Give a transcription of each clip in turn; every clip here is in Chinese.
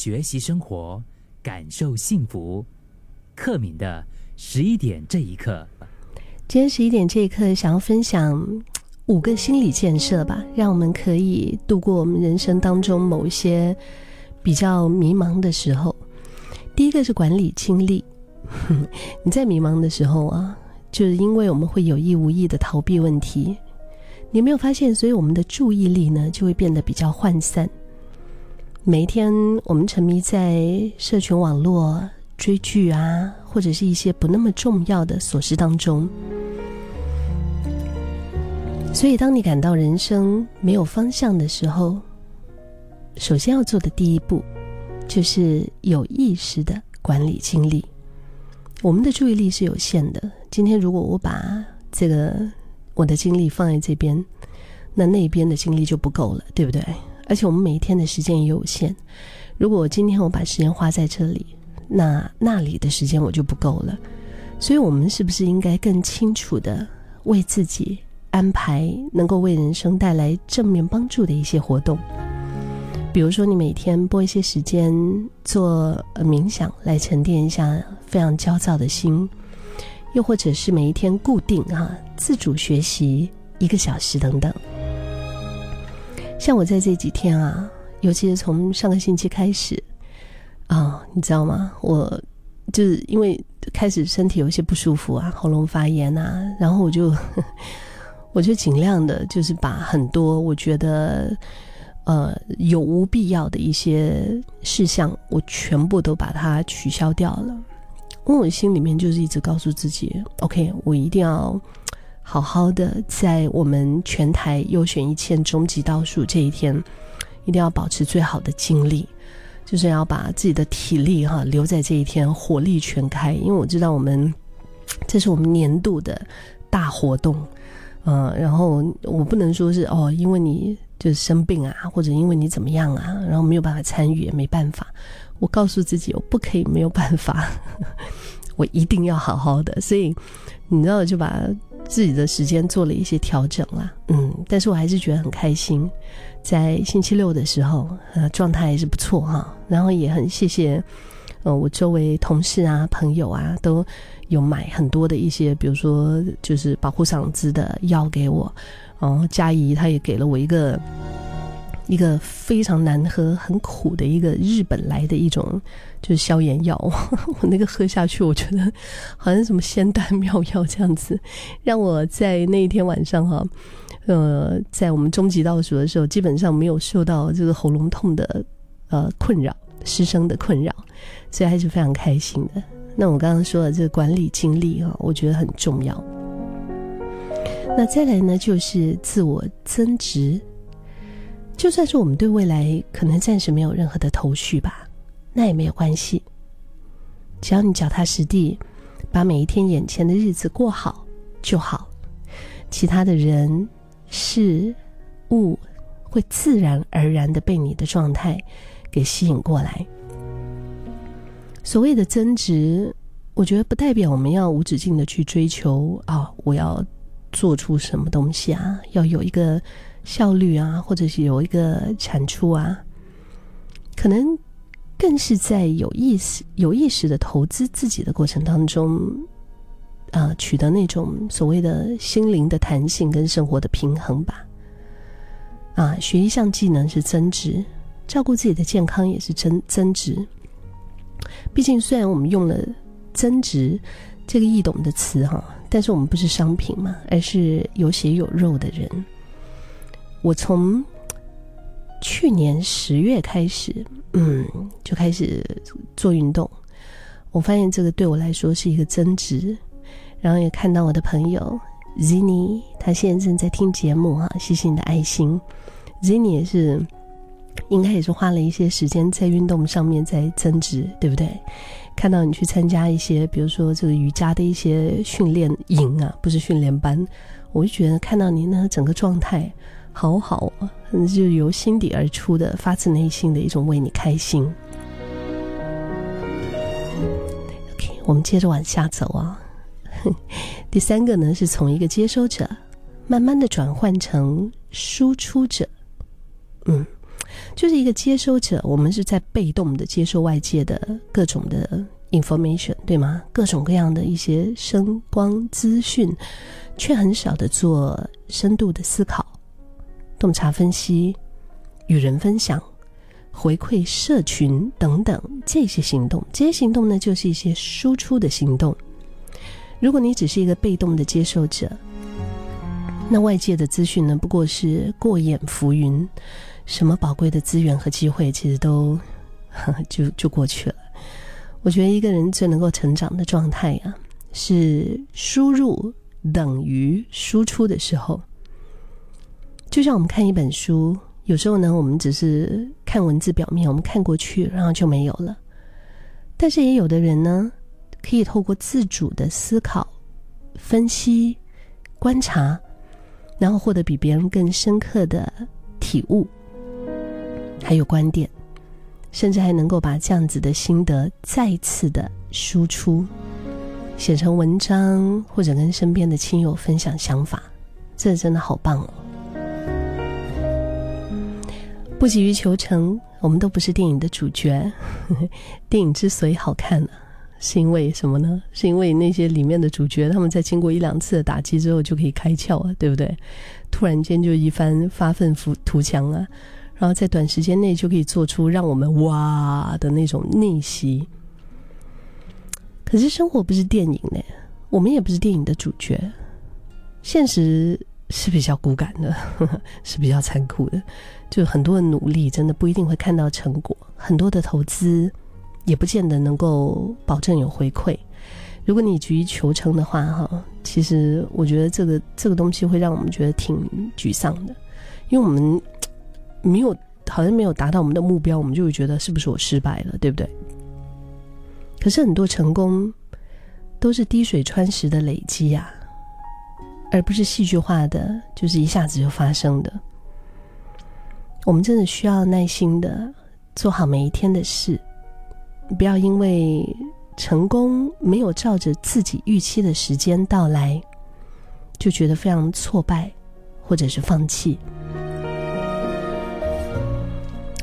学习生活，感受幸福。克敏的十一点这一刻，今天十一点这一刻，想要分享五个心理建设吧，让我们可以度过我们人生当中某一些比较迷茫的时候。第一个是管理精力。你在迷茫的时候啊，就是因为我们会有意无意的逃避问题。你没有发现，所以我们的注意力呢就会变得比较涣散。每一天，我们沉迷在社群网络、追剧啊，或者是一些不那么重要的琐事当中。所以，当你感到人生没有方向的时候，首先要做的第一步，就是有意识的管理精力。我们的注意力是有限的。今天，如果我把这个我的精力放在这边，那那边的精力就不够了，对不对？而且我们每一天的时间也有限。如果今天我把时间花在这里，那那里的时间我就不够了。所以，我们是不是应该更清楚的为自己安排能够为人生带来正面帮助的一些活动？比如说，你每天拨一些时间做冥想，来沉淀一下非常焦躁的心；又或者是每一天固定哈自主学习一个小时等等。像我在这几天啊，尤其是从上个星期开始啊，你知道吗？我就是因为开始身体有一些不舒服啊，喉咙发炎啊，然后我就 我就尽量的，就是把很多我觉得。呃，有无必要的一些事项，我全部都把它取消掉了。因为我心里面就是一直告诉自己，OK，我一定要好好的在我们全台优选一千终极倒数这一天，一定要保持最好的精力，就是要把自己的体力哈留在这一天，火力全开。因为我知道我们这是我们年度的大活动，嗯，然后我不能说是哦，因为你。就是生病啊，或者因为你怎么样啊，然后没有办法参与，也没办法。我告诉自己，我不可以没有办法，我一定要好好的。所以，你知道，就把自己的时间做了一些调整啦。嗯，但是我还是觉得很开心，在星期六的时候，呃，状态还是不错哈。然后也很谢谢，呃，我周围同事啊、朋友啊，都有买很多的一些，比如说就是保护嗓子的药给我。然后，佳怡她也给了我一个一个非常难喝、很苦的一个日本来的一种 就是消炎药，我那个喝下去，我觉得好像什么仙丹妙药这样子，让我在那一天晚上哈，呃，在我们终极倒数的时候，基本上没有受到这个喉咙痛的呃困扰、失声的困扰，所以还是非常开心的。那我刚刚说的这个管理精力啊，我觉得很重要。那再来呢，就是自我增值。就算是我们对未来可能暂时没有任何的头绪吧，那也没有关系。只要你脚踏实地，把每一天眼前的日子过好就好，其他的人事物会自然而然的被你的状态给吸引过来。所谓的增值，我觉得不代表我们要无止境的去追求啊，我要。做出什么东西啊？要有一个效率啊，或者是有一个产出啊，可能更是在有意识、有意识的投资自己的过程当中，啊，取得那种所谓的心灵的弹性跟生活的平衡吧。啊，学一项技能是增值，照顾自己的健康也是增增值。毕竟，虽然我们用了“增值”这个易懂的词，哈。但是我们不是商品嘛，而是有血有肉的人。我从去年十月开始，嗯，就开始做运动。我发现这个对我来说是一个增值，然后也看到我的朋友 Zinny，他现在正在听节目哈，谢谢你的爱心。Zinny 也是，应该也是花了一些时间在运动上面在增值，对不对？看到你去参加一些，比如说这个瑜伽的一些训练营啊，不是训练班，我就觉得看到你那整个状态好好啊，就由心底而出的、发自内心的一种为你开心。OK，我们接着往下走啊。第三个呢，是从一个接收者慢慢的转换成输出者。嗯，就是一个接收者，我们是在被动的接受外界的各种的 information，对吗？各种各样的一些声光资讯，却很少的做深度的思考、洞察分析、与人分享、回馈社群等等这些行动。这些行动呢，就是一些输出的行动。如果你只是一个被动的接受者，那外界的资讯呢，不过是过眼浮云。什么宝贵的资源和机会，其实都呵 就就过去了。我觉得一个人最能够成长的状态呀，是输入等于输出的时候。就像我们看一本书，有时候呢，我们只是看文字表面，我们看过去，然后就没有了。但是也有的人呢，可以透过自主的思考、分析、观察，然后获得比别人更深刻的体悟。还有观点，甚至还能够把这样子的心得再次的输出，写成文章，或者跟身边的亲友分享想法，这真的好棒哦！不急于求成，我们都不是电影的主角。电影之所以好看呢，是因为什么呢？是因为那些里面的主角，他们在经过一两次的打击之后，就可以开窍啊，对不对？突然间就一番发愤图强啊！然后在短时间内就可以做出让我们哇的那种逆袭。可是生活不是电影呢，我们也不是电影的主角，现实是比较骨感的，是比较残酷的。就很多的努力真的不一定会看到成果，很多的投资也不见得能够保证有回馈。如果你急于求成的话，哈，其实我觉得这个这个东西会让我们觉得挺沮丧的，因为我们。没有，好像没有达到我们的目标，我们就会觉得是不是我失败了，对不对？可是很多成功都是滴水穿石的累积呀，而不是戏剧化的，就是一下子就发生的。我们真的需要耐心的做好每一天的事，不要因为成功没有照着自己预期的时间到来，就觉得非常挫败，或者是放弃。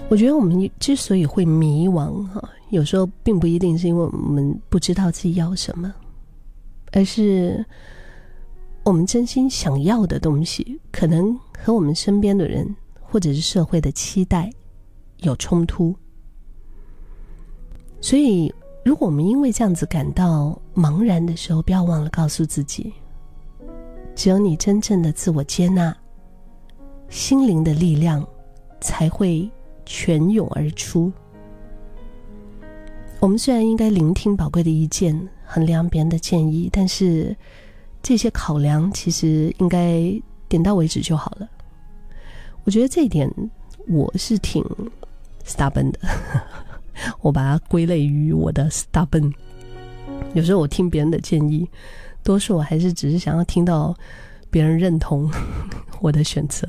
我觉得我们之所以会迷惘哈，有时候并不一定是因为我们不知道自己要什么，而是我们真心想要的东西，可能和我们身边的人或者是社会的期待有冲突。所以，如果我们因为这样子感到茫然的时候，不要忘了告诉自己：只有你真正的自我接纳，心灵的力量才会。泉涌而出。我们虽然应该聆听宝贵的意见，衡量别人的建议，但是这些考量其实应该点到为止就好了。我觉得这一点我是挺 stubborn 的，我把它归类于我的 stubborn。有时候我听别人的建议，多数我还是只是想要听到。别人认同 我的选择，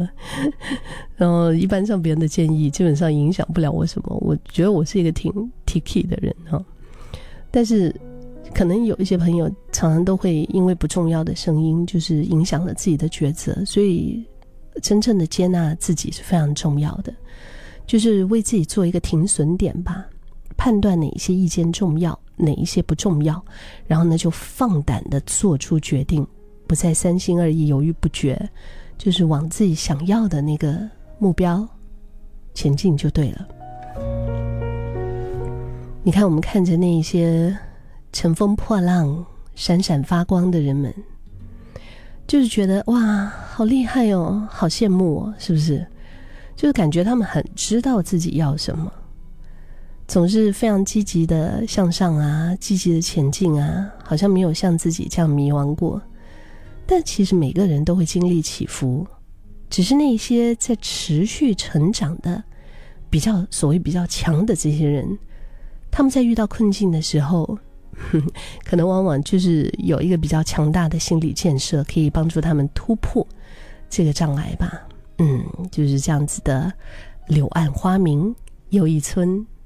然后一般上别人的建议基本上影响不了我什么。我觉得我是一个挺 t i k y 的人哈，但是可能有一些朋友常常都会因为不重要的声音，就是影响了自己的抉择。所以真正的接纳自己是非常重要的，就是为自己做一个停损点吧，判断哪一些意见重要，哪一些不重要，然后呢就放胆的做出决定。不再三心二意、犹豫不决，就是往自己想要的那个目标前进就对了。你看，我们看着那一些乘风破浪、闪闪发光的人们，就是觉得哇，好厉害哦，好羡慕哦，是不是？就是感觉他们很知道自己要什么，总是非常积极的向上啊，积极的前进啊，好像没有像自己这样迷茫过。但其实每个人都会经历起伏，只是那些在持续成长的、比较所谓比较强的这些人，他们在遇到困境的时候，可能往往就是有一个比较强大的心理建设，可以帮助他们突破这个障碍吧。嗯，就是这样子的。柳暗花明又一村。